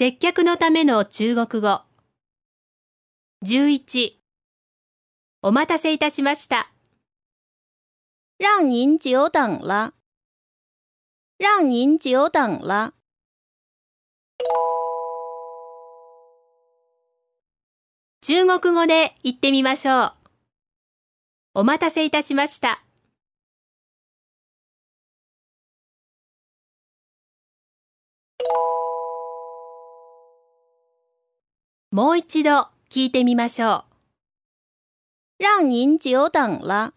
接客のための中国語。11お待たせいたしました。让您久等了，让您久等了。中国語で言ってみましょう。お待たせいたしました。もう一度聞いてみましょう。让您久等了，